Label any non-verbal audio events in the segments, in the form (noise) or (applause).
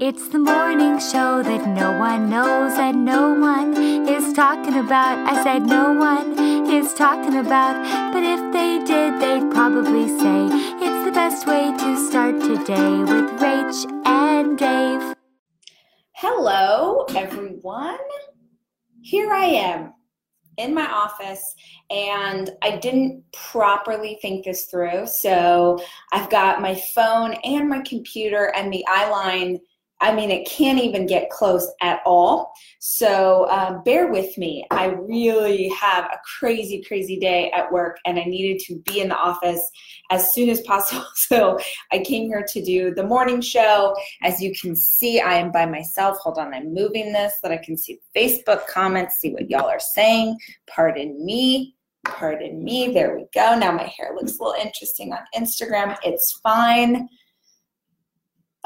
It's the morning show that no one knows and no one is talking about. I said no one is talking about, but if they did, they'd probably say it's the best way to start today with Rach and Dave. Hello, everyone. Here I am in my office and I didn't properly think this through. So I've got my phone and my computer and the eyeline I mean, it can't even get close at all. So um, bear with me. I really have a crazy, crazy day at work, and I needed to be in the office as soon as (laughs) possible. So I came here to do the morning show. As you can see, I am by myself. Hold on, I'm moving this so that I can see Facebook comments, see what y'all are saying. Pardon me. Pardon me. There we go. Now my hair looks a little interesting on Instagram. It's fine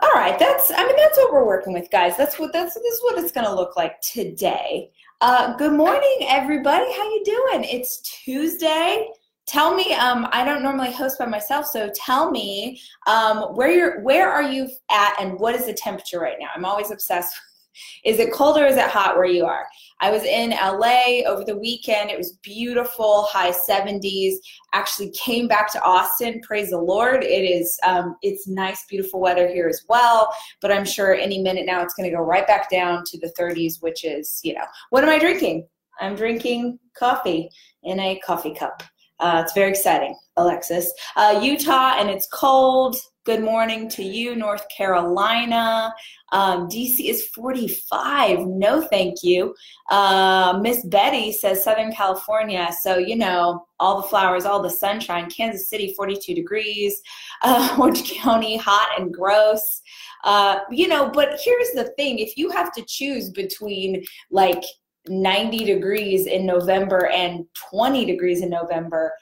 all right that's i mean that's what we're working with guys. That's what that's this is what it's going to look like today. Uh, good morning everybody. How you doing? It's tuesday. Tell me um, i don't normally host by myself so tell me um, where you're where are you at and what is the temperature right now? I'm always obsessed. (laughs) Is it cold or is it hot where you are? I was in LA over the weekend. It was beautiful, high 70s. Actually came back to Austin. Praise the Lord. It is um, it's nice, beautiful weather here as well. But I'm sure any minute now it's going to go right back down to the 30s, which is you know what am I drinking? I'm drinking coffee in a coffee cup. Uh, it's very exciting, Alexis. Uh, Utah, and it's cold. Good morning to you, North Carolina. Um, DC is 45. No, thank you. Uh, Miss Betty says Southern California. So, you know, all the flowers, all the sunshine. Kansas City, 42 degrees. (laughs) Uh, Orange County, hot and gross. Uh, you know, but here's the thing if you have to choose between like 90 degrees in November and 20 degrees in November,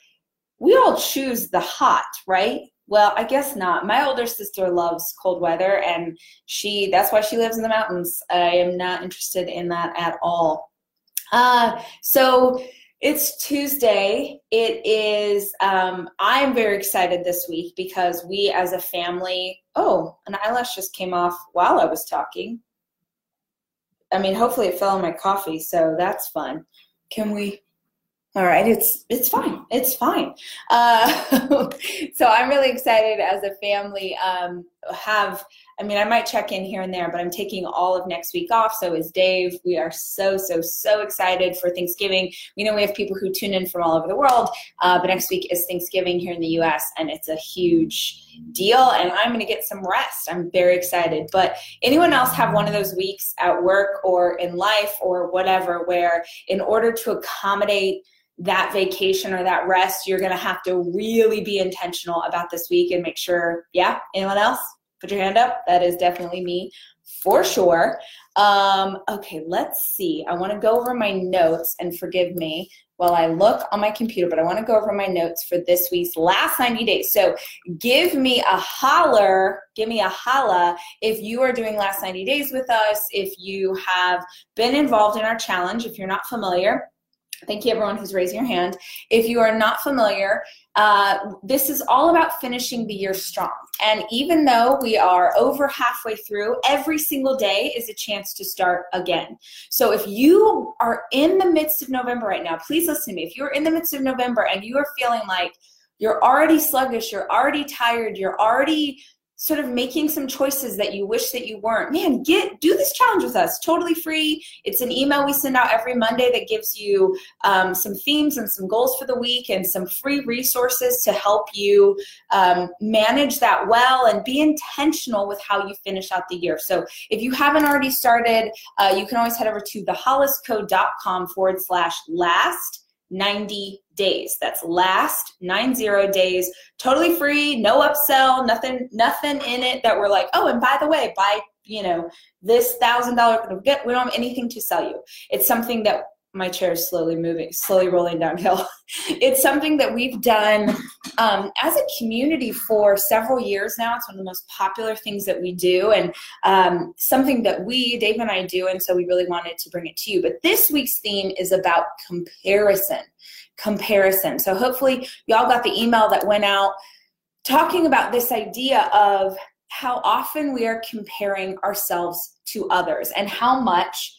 we all choose the hot, right? Well, I guess not. My older sister loves cold weather and she that's why she lives in the mountains. I am not interested in that at all. Uh, so it's Tuesday. It is um, I'm very excited this week because we as a family oh, an eyelash just came off while I was talking. I mean, hopefully it fell in my coffee, so that's fun. Can we? All right, it's it's fine. It's fine. Uh, (laughs) so I'm really excited as a family. Um, have I mean, I might check in here and there, but I'm taking all of next week off. So is Dave. We are so, so, so excited for Thanksgiving. We know we have people who tune in from all over the world, uh, but next week is Thanksgiving here in the US, and it's a huge deal. And I'm going to get some rest. I'm very excited. But anyone else have one of those weeks at work or in life or whatever where, in order to accommodate that vacation or that rest, you're going to have to really be intentional about this week and make sure, yeah, anyone else? Put your hand up. That is definitely me for sure. Um, okay, let's see. I want to go over my notes and forgive me while I look on my computer, but I want to go over my notes for this week's last 90 days. So give me a holler, give me a holla if you are doing last 90 days with us, if you have been involved in our challenge, if you're not familiar. Thank you, everyone who's raising your hand. If you are not familiar, uh, this is all about finishing the year strong. And even though we are over halfway through, every single day is a chance to start again. So if you are in the midst of November right now, please listen to me. If you're in the midst of November and you are feeling like you're already sluggish, you're already tired, you're already sort of making some choices that you wish that you weren't. Man get do this challenge with us. Totally free. It's an email we send out every monday that gives you um, some themes and some goals for the week and some free resources to help you um, manage that well and be intentional with how you finish out the year. So if you haven't already started uh, you can always head over to thehollisco.com forward slash last 90 days. That's last 90 days. Totally free, no upsell, nothing nothing in it that we're like, "Oh, and by the way, buy, you know, this $1000 get we don't have anything to sell you." It's something that my chair is slowly moving, slowly rolling downhill. (laughs) it's something that we've done um, as a community for several years now. It's one of the most popular things that we do, and um, something that we, Dave and I, do. And so we really wanted to bring it to you. But this week's theme is about comparison. Comparison. So hopefully, y'all got the email that went out talking about this idea of how often we are comparing ourselves to others and how much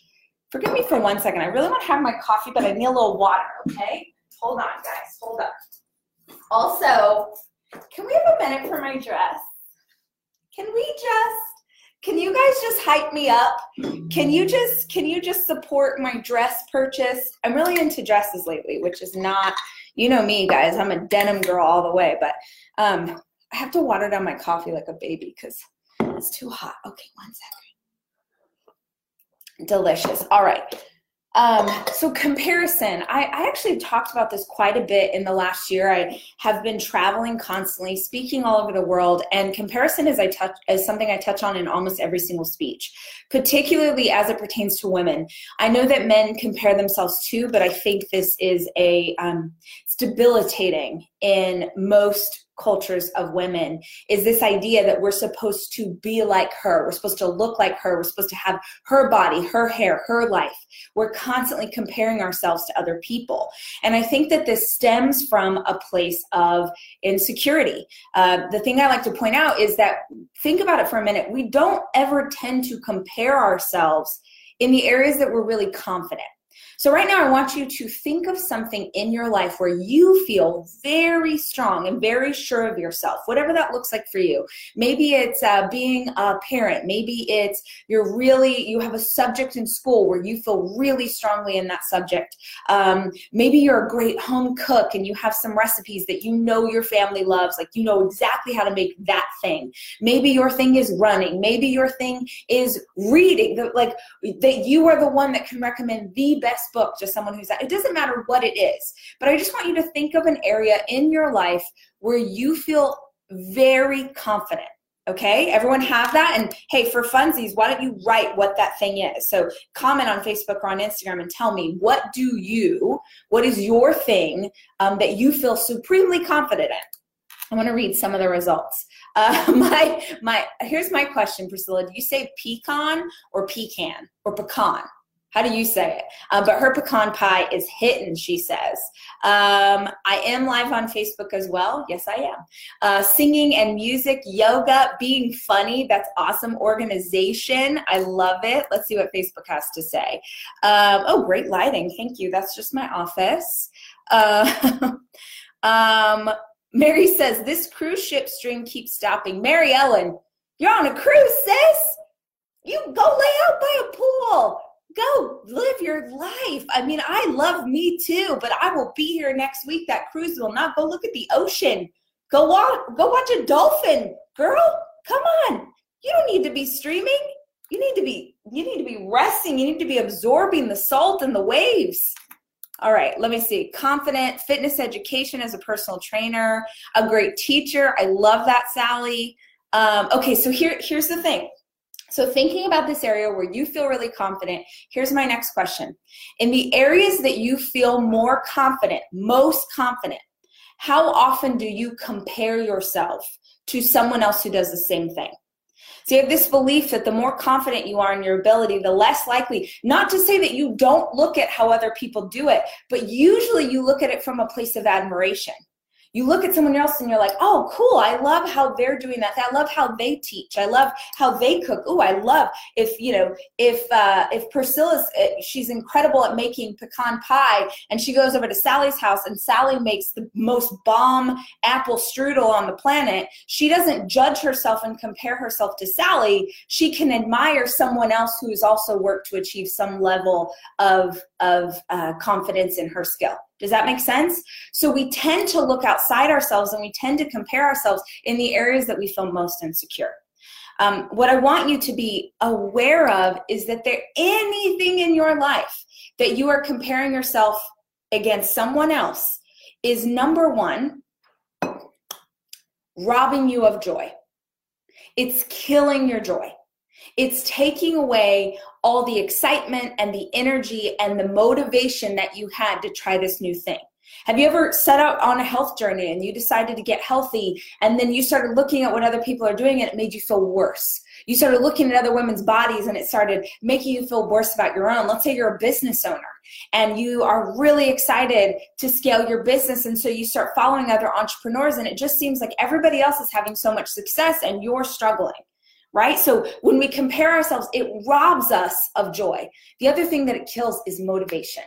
forgive me for one second i really want to have my coffee but i need a little water okay? Hold on guys hold up. Also can we have a minute for my dress? Can we just can you guys just hype me up? Can you just can you just support my dress purchase? I'm really into dresses lately which is not you know me guys. I'm a denim girl all the way but um i have to water down my coffee like a baby because it's too hot. Okay one second. Delicious. All right um, so comparison, I, I actually talked about this quite a bit in the last year. I have been traveling constantly, speaking all over the world, and comparison is I touch is something I touch on in almost every single speech, particularly as it pertains to women. I know that men compare themselves too, but I think this is a um, it's debilitating in most cultures of women is this idea that we're supposed to be like her. We're supposed to look like her. We're supposed to have her body her hair her life. We're constantly comparing ourselves to other people. And i think that this stems from a place of insecurity. Uh, the thing i like to point out is that think about it for a minute we don't ever tend to compare ourselves in the areas that we're really confident so, right now, I want you to think of something in your life where you feel very strong and very sure of yourself, whatever that looks like for you. Maybe it's uh, being a parent, maybe it's you're really, you have a subject in school where you feel really strongly in that subject. Um, maybe you're a great home cook and you have some recipes that you know your family loves, like you know exactly how to make that thing. Maybe your thing is running, maybe your thing is reading, like that you are the one that can recommend the best book to someone who's that it doesn't matter what it is but i just want you to think of an area in your life where you feel very confident okay? Everyone have that? And hey for funsies why don't you write what that thing is? So comment on facebook or on instagram and tell me what do you what is your thing um, that you feel supremely confident in? I want to read some of the results. (laughs) Uh, my my here's my question priscilla. Do you say pecan or pecan or pecan how do you say it? Uh, but her pecan pie is hitting, she says. Um, I am live on Facebook as well. Yes, I am. Uh, singing and music, yoga, being funny. That's awesome. Organization. I love it. Let's see what Facebook has to say. Um, oh, great lighting. Thank you. That's just my office. Uh, (laughs) um, Mary says, This cruise ship stream keeps stopping. Mary Ellen, you're on a cruise, sis. You go lay out by a pool go live your life. I mean, I love me too, but I will be here next week. That cruise will not go look at the ocean. Go walk, go watch a dolphin. Girl, come on. You don't need to be streaming. You need to be you need to be resting. You need to be absorbing the salt and the waves. All right, let me see. Confident, fitness education as a personal trainer, a great teacher. I love that, Sally. Um, okay, so here, here's the thing. So, thinking about this area where you feel really confident, here's my next question. In the areas that you feel more confident, most confident, how often do you compare yourself to someone else who does the same thing? So you have this belief that the more confident you are in your ability, the less likely, not to say that you don't look at how other people do it, but usually you look at it from a place of admiration you look at someone else and you're like, oh, cool. I love how they're doing that. I love how they teach. I love how they cook. Oh, I love if, you know, if, uh, if Priscilla's, uh, she's incredible at making pecan pie and she goes over to Sally's house and Sally makes the most bomb apple strudel on the planet. She doesn't judge herself and compare herself to Sally. She can admire someone else who's also worked to achieve some level of, of uh, confidence in her skill. Does that make sense? So we tend to look outside ourselves and we tend to compare ourselves in the areas that we feel most insecure. Um, what I want you to be aware of is that there anything in your life that you are comparing yourself against someone else is number one, robbing you of joy. It's killing your joy. It's taking away all the excitement and the energy and the motivation that you had to try this new thing. Have you ever set out on a health journey and you decided to get healthy and then you started looking at what other people are doing and it made you feel worse? You started looking at other women's bodies and it started making you feel worse about your own. Let's say you're a business owner and you are really excited to scale your business. And so you start following other entrepreneurs and it just seems like everybody else is having so much success and you're struggling right? So when we compare ourselves, it robs us of joy. The other thing that it kills is motivation.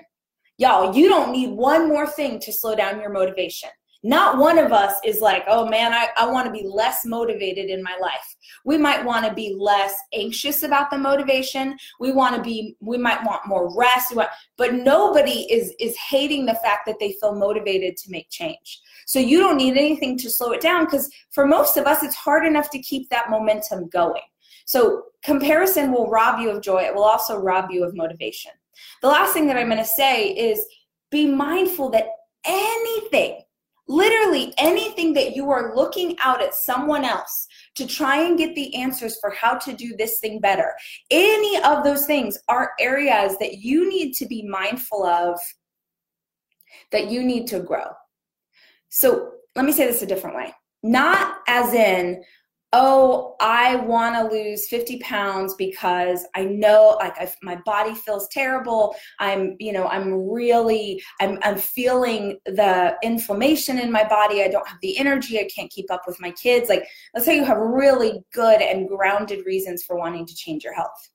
Y'all, you don't need one more thing to slow down your motivation. Not one of us is like, oh man, I, I want to be less motivated in my life. We might want to be less anxious about the motivation. We want to be, we might want more rest. But nobody is is hating the fact that they feel motivated to make change. So you don't need anything to slow it down because for most of us, it's hard enough to keep that momentum going. So comparison will rob you of joy. It will also rob you of motivation. The last thing that I'm going to say is be mindful that anything, literally anything that you are looking out at someone else to try and get the answers for how to do this thing better, any of those things are areas that you need to be mindful of, that you need to grow. So let me say this a different way. Not as in, oh, I want to lose 50 pounds because I know like I, my body feels terrible. I'm, you know, I'm really, I'm, I'm feeling the inflammation in my body. I don't have the energy. I can't keep up with my kids. Like, let's say you have really good and grounded reasons for wanting to change your health.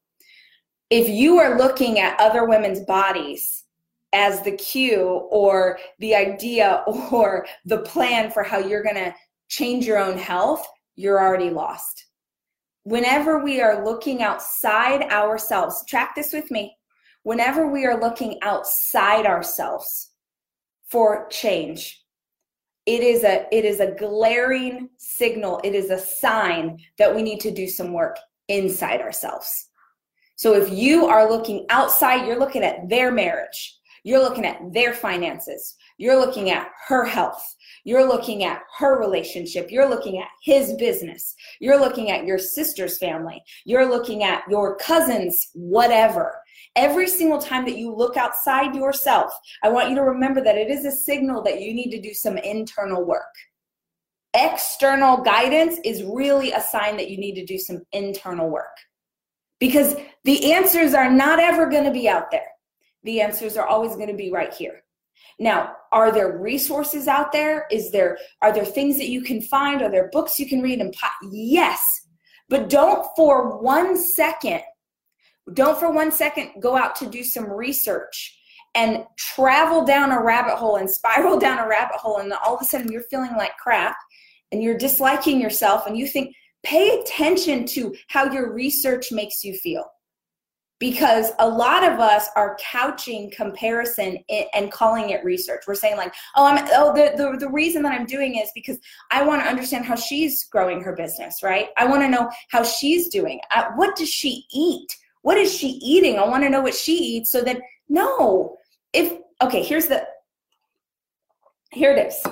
If you are looking at other women's bodies as the cue or the idea or the plan for how you're going to change your own health, you're already lost. Whenever we are looking outside ourselves, track this with me. Whenever we are looking outside ourselves for change, it is a it is a glaring signal, it is a sign that we need to do some work inside ourselves. So if you are looking outside, you're looking at their marriage, you're looking at their finances, you're looking at her health, you're looking at her relationship. You're looking at his business. You're looking at your sister's family. You're looking at your cousin's whatever. Every single time that you look outside yourself, I want you to remember that it is a signal that you need to do some internal work. External guidance is really a sign that you need to do some internal work because the answers are not ever going to be out there. The answers are always going to be right here. Now, are there resources out there? Is there are there things that you can find? Are there books you can read and yes. But don't for one second don't for one second go out to do some research and travel down a rabbit hole and (laughs) spiral down a rabbit hole and all of a sudden you're feeling like crap and you're disliking yourself and you think pay attention to how your research makes you feel because a lot of us are couching comparison and calling it research. We're saying like, oh, I'm oh the, the the reason that I'm doing is because I want to understand how she's growing her business, right? I want to know how she's doing. Uh, what does she eat? What is she eating? I want to know what she eats so that no, if okay, here's the here it is.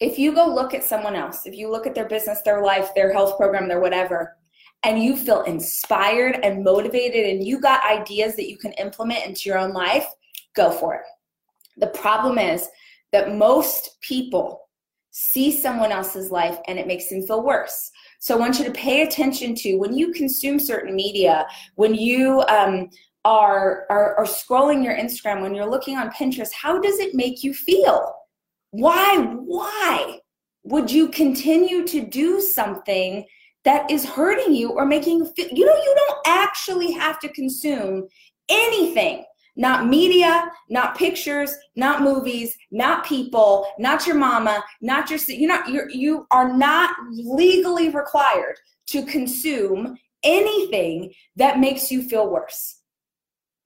If you go look at someone else, if you look at their business, their life, their health program, their whatever, and you feel inspired and motivated and you got ideas that you can implement into your own life, go for it. The problem is that most people see someone else's life and it makes them feel worse. So I want you to pay attention to when you consume certain media, when you um, are, are, are scrolling your Instagram, when you're looking on Pinterest, how does it make you feel? Why? Why would you continue to do something that is hurting you or making you feel, you know, you don't actually have to consume anything not media, not pictures, not movies, not people, not your mama, not your you're not you're, you are not legally required to consume anything that makes you feel worse.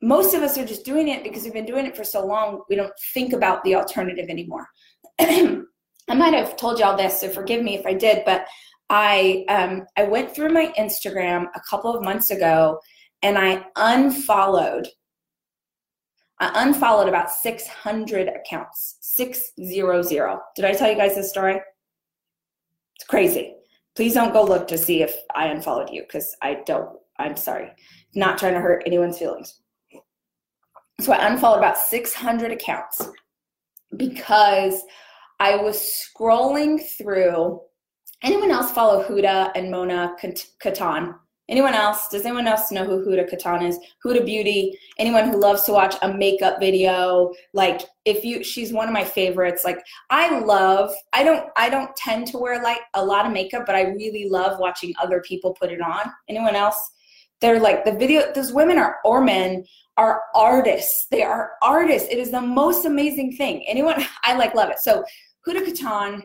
Most of us are just doing it because we've been doing it for so long, we don't think about the alternative anymore. (clears throat) I might have told y'all this, so forgive me if I did, but I um, I went through my Instagram a couple of months ago and I unfollowed. I unfollowed about 600 accounts. 600. Did I tell you guys this story? It's crazy. Please don't go look to see if I unfollowed you because I don't. I'm sorry. Not trying to hurt anyone's feelings. So I unfollowed about 600 accounts because I was scrolling through Anyone else follow Huda and Mona Kattan? Anyone else? Does anyone else know who Huda Kattan is? Huda Beauty. Anyone who loves to watch a makeup video, like if you, she's one of my favorites. Like I love. I don't. I don't tend to wear like a lot of makeup, but I really love watching other people put it on. Anyone else? They're like the video. Those women are or men are artists. They are artists. It is the most amazing thing. Anyone? (laughs) I like love it. So Huda Kattan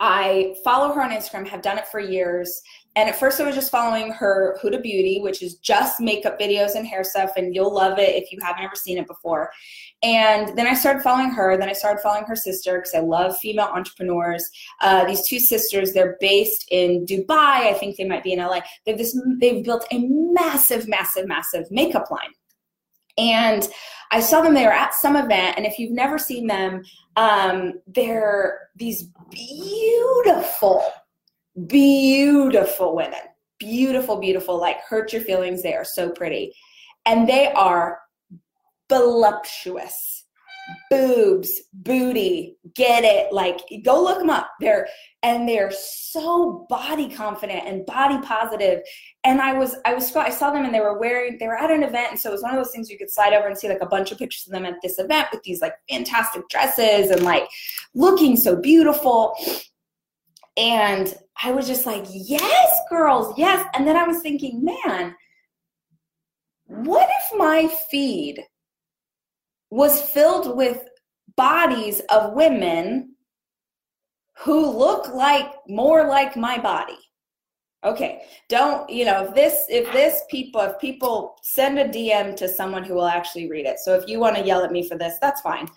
I follow her on Instagram, have done it for years. And at first, I was just following her Huda Beauty, which is just makeup videos and hair stuff, and you'll love it if you haven't ever seen it before. And then I started following her. Then I started following her sister because I love female entrepreneurs. Uh, these two sisters, they're based in Dubai. I think they might be in LA. They've this. They've built a massive, massive, massive makeup line. And I saw them, they were at some event, and if you've never seen them, um, they're these beautiful, beautiful women. Beautiful, beautiful, like hurt your feelings. They are so pretty. And they are voluptuous boobs, booty, get it. Like go look them up. They're and they're so body confident and body positive. And I was I was I saw them and they were wearing they were at an event and so it was one of those things you could slide over and see like a bunch of pictures of them at this event with these like fantastic dresses and like looking so beautiful. And I was just like, yes, girls, yes. And then I was thinking, man, what if my feed was filled with bodies of women who look like more like my body. Okay don't you know if this if this people if people send a dm to someone who will actually read it. So if you want to yell at me for this that's fine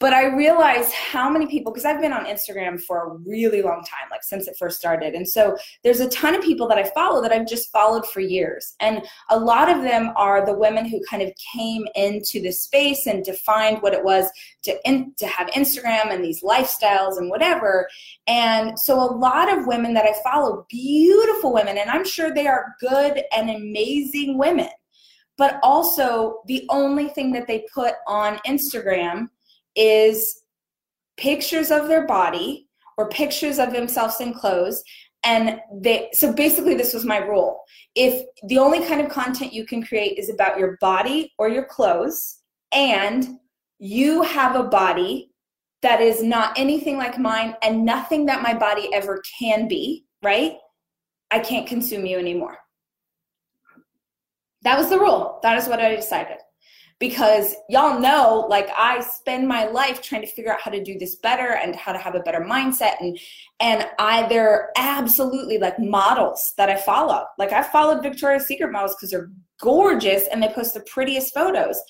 but I realized how many people, because I've been on Instagram for a really long time, like since it first started. And so there's a ton of people that I follow that I've just followed for years. And a lot of them are the women who kind of came into the space and defined what it was to, in, to have Instagram and these lifestyles and whatever. And so a lot of women that I follow, beautiful women, and I'm sure they are good and amazing women. But also, the only thing that they put on Instagram is pictures of their body or pictures of themselves in clothes. And they so basically this was my rule. If the only kind of content you can create is about your body or your clothes and you have a body that is not anything like mine and nothing that my body ever can be right? I can't consume you anymore. That was the rule. That is what i decided because y'all know like i spend my life trying to figure out how to do this better and how to have a better mindset and and i they're absolutely like models that i follow. Like i followed victoria's secret models because they're gorgeous and they post the prettiest photos.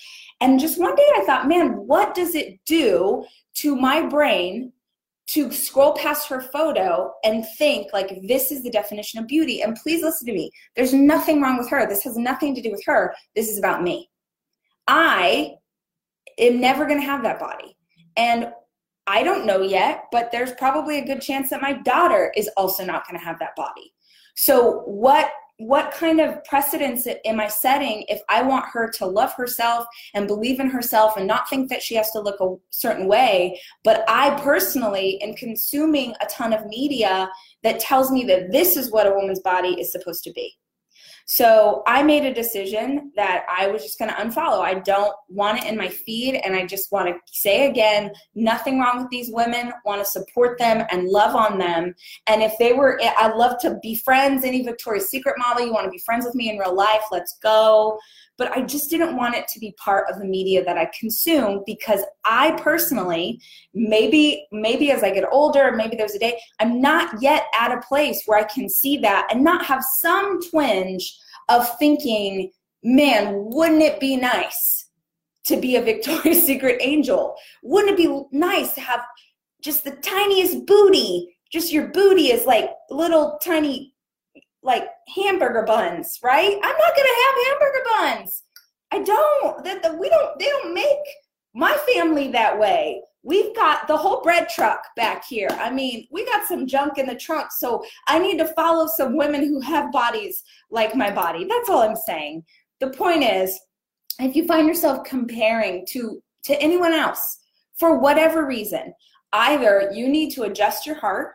And just one day i thought man what does it do to my brain to scroll past her photo and think like this is the definition of beauty? And please listen to me. There's nothing wrong with her. This has nothing to do with her. This is about me I am never going to have that body. And I don't know yet, but there's probably a good chance that my daughter is also not going to have that body. So what what kind of precedence am I setting if I want her to love herself and believe in herself and not think that she has to look a certain way? But I personally am consuming a ton of media that tells me that this is what a woman's body is supposed to be. So I made a decision that I was just going to unfollow. I don't want it in my feed. And I just want to say again nothing wrong with these women, want to support them and love on them. And if they were, I'd love to be friends. Any Victoria's Secret model, you want to be friends with me in real life, let's go. But I just didn't want it to be part of the media that I consume because I personally, maybe, maybe as I get older, maybe there's a day, I'm not yet at a place where I can see that and not have some twinge of thinking, man, wouldn't it be nice to be a Victoria's (laughs) Secret angel? Wouldn't it be nice to have just the tiniest booty? Just your booty is like little tiny, like hamburger buns, right? I'm not gonna have hamburger buns. I don't. That the, we don't. They don't make my family that way. We've got the whole bread truck back here. I mean, we got some junk in the trunk. So I need to follow some women who have bodies like my body. That's all I'm saying. The point is, if you find yourself comparing to to anyone else for whatever reason, either you need to adjust your heart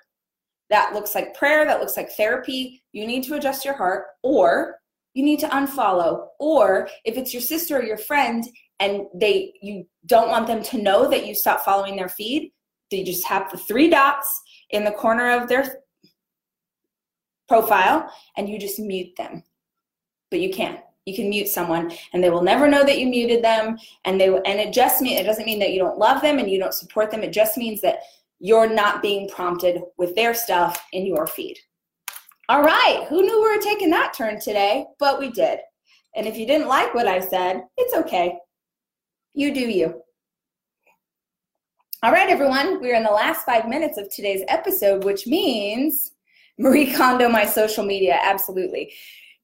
that looks like prayer, that looks like therapy. You need to adjust your heart, or you need to unfollow. Or if it's your sister or your friend and they you don't want them to know that you stop following their feed, they just have the three dots in the corner of their profile and you just mute them. But you can't. You can mute someone and they will never know that you muted them and they will, and it just mean it doesn't mean that you don't love them and you don't support them. It just means that you're not being prompted with their stuff in your feed. All right, who knew we were taking that turn today? But we did. And if you didn't like what I said, it's okay. You do you. All right, everyone, we're in the last five minutes of today's episode, which means Marie Kondo, my social media. Absolutely.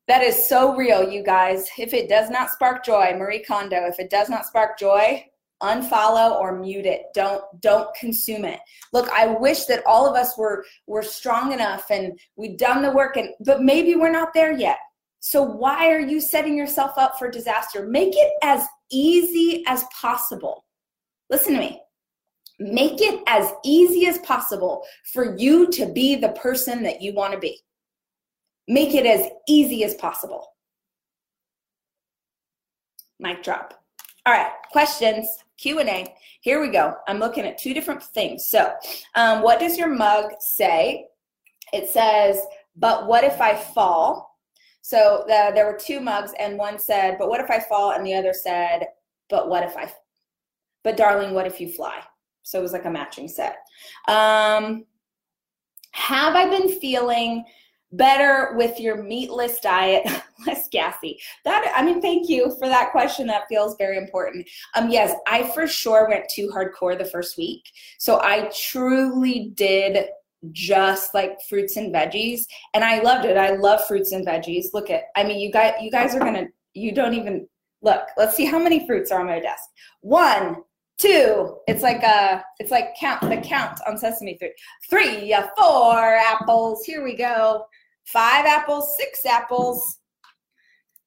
That is so real, you guys. If it does not spark joy, Marie Kondo, if it does not spark joy, unfollow or mute it. Don't don't consume it. Look i wish that all of us were were strong enough and we'd done the work and but maybe we're not there yet. So why are you setting yourself up for disaster? Make it as easy as possible. Listen to me. Make it as easy as possible for you to be the person that you want to be. Make it as easy as possible. Mic drop. All right questions Q&A. Here we go. I'm looking at two different things. So, um, what does your mug say? It says, but what if I fall? So the, there were two mugs and one said, but what if I fall? And the other said, but what if I, but darling, what if you fly? So it was like a matching set. Um, have I been feeling better with your meatless diet, (laughs) less gassy? That I mean, thank you for that question. That feels very important. Um, yes, I for sure went too hardcore the first week. So I truly did just like fruits and veggies and I loved it. I love fruits and veggies. Look at I mean you guys you guys are gonna you don't even look, let's see how many fruits are on my desk. One, two. It's like a, it's like count the count on Sesame Street. Three, four apples. Here we go five apples, six apples,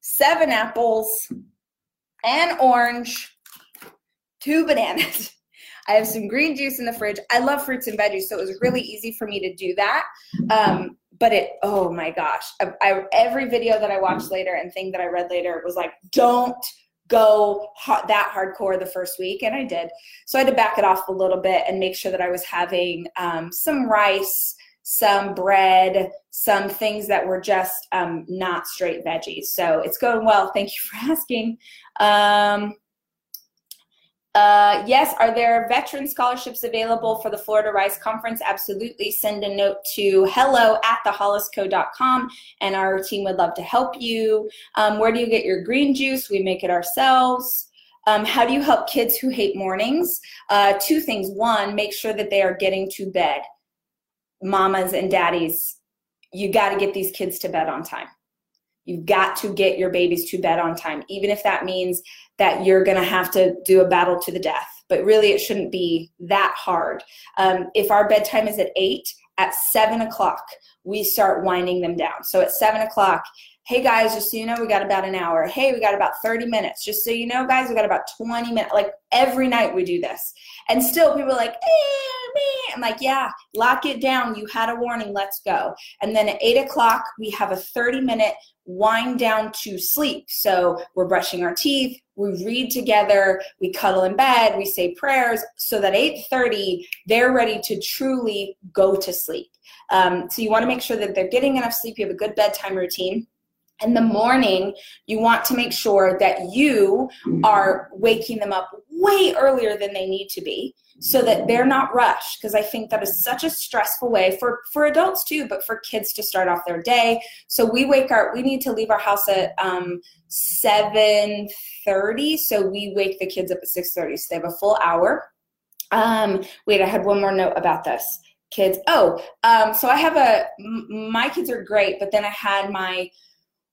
seven apples, an orange, two bananas. (laughs) I have some green juice in the fridge. I love fruits and veggies, so it was really easy for me to do that. Um, but it, oh my gosh, I, I, every video that I watched later and thing that I read later was like, don't go hot, that hardcore the first week, and I did. So I had to back it off a little bit and make sure that I was having um, some rice, some bread, some things that were just um, not straight veggies. So it's going well. Thank you for (laughs) asking. Um, uh, yes, are there veteran scholarships available for the Florida Rise Conference? Absolutely. Send a note to hello at thehollisco.com and our team would love to help you. Um, where do you get your green juice? We make it ourselves. Um, how do you help kids who hate mornings? Uh, two things. One, make sure that they are getting to bed mamas and daddies, you got to get these kids to bed on time. You've got to get your babies to bed on time, even if that means that you're going to have to do a battle to the death. But really, it shouldn't be that hard. Um, if our bedtime is at eight, at seven o'clock, we start winding them down. So at seven o'clock, hey guys, just so you know, we got about an hour. Hey, we got about 30 minutes. Just so you know, guys, we got about 20 minutes. Like every night we do this. And still people are like, eh, I'm like, yeah, lock it down. You had a warning. Let's go. And then at eight o'clock, we have a 30 minute wind down to sleep. So we're brushing our teeth, we read together, we cuddle in bed, we say prayers so that 8:30 they're ready to truly go to sleep. Um, so you want to make sure that they're getting enough sleep. You have a good bedtime routine in the morning, you want to make sure that you are waking them up way earlier than they need to be so that they're not rushed because i think that is such a stressful way for for adults too but for kids to start off their day. So we wake our we need to leave our house at um 7.30 so we wake the kids up at 6.30 so they have a full hour. Um wait i had one more note about this. Kids oh um so i have a my kids are great but then i had my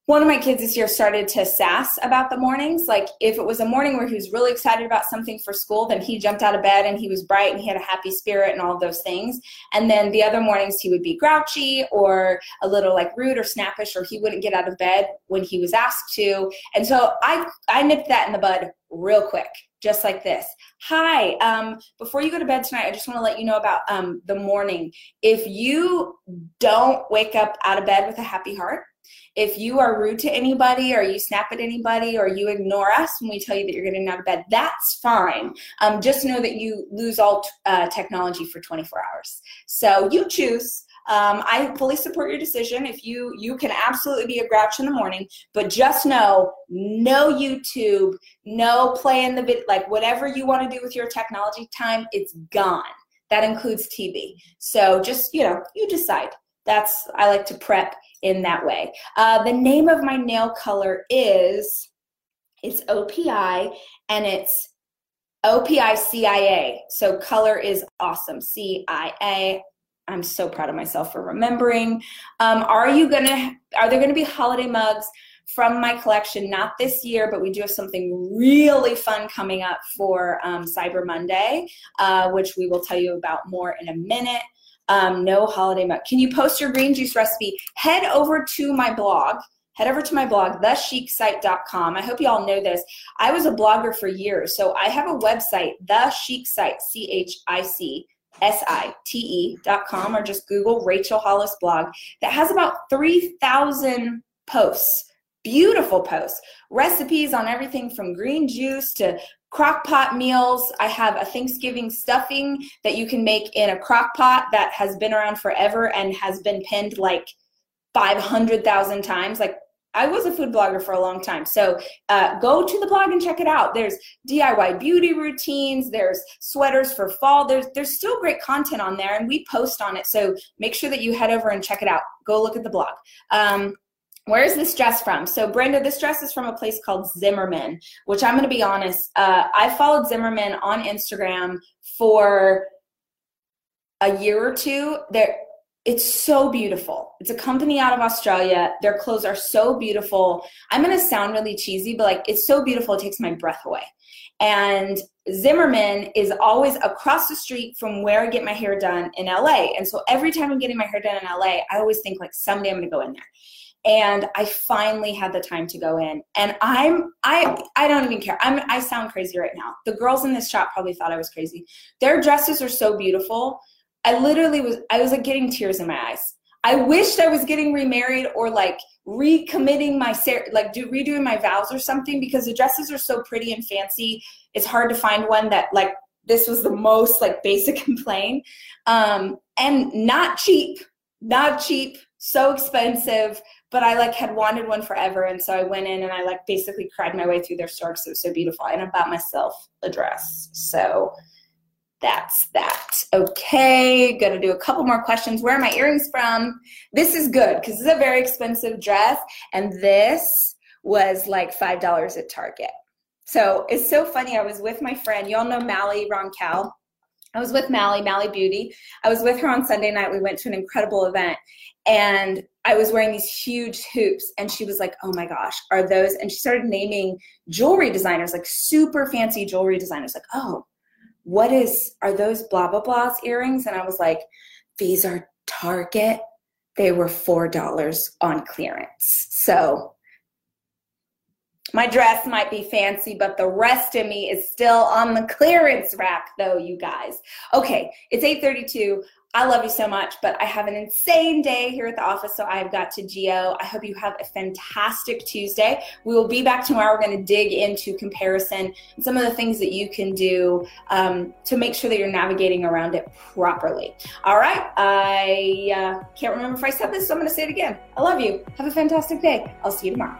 one of my kids this year started to sass about the mornings. Like if it was a morning where he was really excited about something for school, then he jumped out of bed and he was bright and he had a happy spirit and all those things. And then the other mornings he would be grouchy or a little like rude or snappish or he wouldn't get out of bed when he was asked to. And so I I nipped that in the bud real quick just like this. Hi, um, before you go to bed tonight, I just want to let you know about um, the morning. If you don't wake up out of bed with a happy heart, if you are rude to anybody or you snap at anybody or you ignore us when we tell you that you're getting out of bed, that's fine. Um, just know that you lose all t- uh, technology for 24 hours. So you choose. Um, I fully support your decision. If you you can absolutely be a grouch in the morning, but just know no YouTube, no play in the vid, like whatever you want to do with your technology time, it's gone. That includes TV. So just you know, you decide. That's I like to prep in that way. Uh, the name of my nail color is it's OPI and it's OPI CIA. So color is awesome. CIA. I'm so proud of myself for remembering. Um, are you gonna? Are there gonna be holiday mugs? from my collection, not this year, but we do have something really fun coming up for um, Cyber Monday, uh, which we will tell you about more in a minute um, no holiday mug. Can you post your green juice recipe? Head over to my blog. Head over to my blog, thechicSite.com. I hope you all know this. I was a blogger for years, so I have a website, The Chic Site, C H I C S I T E dot com, or just Google Rachel Hollis blog that has about 3,000 posts beautiful posts recipes on everything from green juice to crock pot meals. I have a Thanksgiving stuffing that you can make in a crock pot that has been around forever and has been pinned like 500,000 times. Like I was a food blogger for a long time. So uh, go to the blog and check it out. There's DIY beauty routines. There's sweaters for fall. There's there's still great content on there, and we post on it. So make sure that you head over and check it out. Go look at the blog. Um, where is this dress from? So, Brenda, this dress is from a place called Zimmermann, which I'm going to be honest, uh, I followed Zimmermann on Instagram for a year or two. There, it's so beautiful. It's a company out of Australia. Their clothes are so beautiful. I'm going to sound really cheesy, but like it's so beautiful, it takes my breath away. And Zimmermann is always across the street from where I get my hair done in LA. And so every time I'm getting my hair done in LA, I always think like someday I'm going to go in there and I finally had the time to go in. And I'm I I don't even care. I'm I sound crazy right now. The girls in this shop probably thought I was crazy. Their dresses are so beautiful. I literally was I was like getting tears in my eyes. I wished I was getting remarried or like recommitting my like do redoing my vows or something because the dresses are so pretty and fancy. It's hard to find one that like this was the most like basic (laughs) and plain um, and not cheap, not cheap, so expensive but I like had wanted one forever. And so I went in and I like basically cried my way through their store because it was so beautiful. And I bought myself a dress. So that's that. Okay, gonna do a couple more questions. Where are my earrings from? This is good because this is a very expensive dress. And this was like $5 at Target. So it's so funny. I was with my friend, you all know Mally Roncal. I was with Mally, Mally Beauty. I was with her on Sunday night. We went to an incredible event and I was wearing these huge hoops and she was like, "Oh my gosh, are those?" And she started naming jewelry designers, like super fancy jewelry designers like, "Oh, what is are those blah blah blah's earrings?" And I was like, "These are Target. They were $4 on clearance." So, my dress might be fancy, but the rest of me is still on the clearance rack though, you guys. Okay, it's 8:32. I love you so much, but I have an insane day here at the office, so I've got to geo. I hope you have a fantastic Tuesday. We will be back tomorrow. We're going to dig into comparison and some of the things that you can do um, to make sure that you're navigating around it properly. All right. I uh, can't remember if I said this, so I'm going to say it again. I love you. Have a fantastic day. I'll see you tomorrow.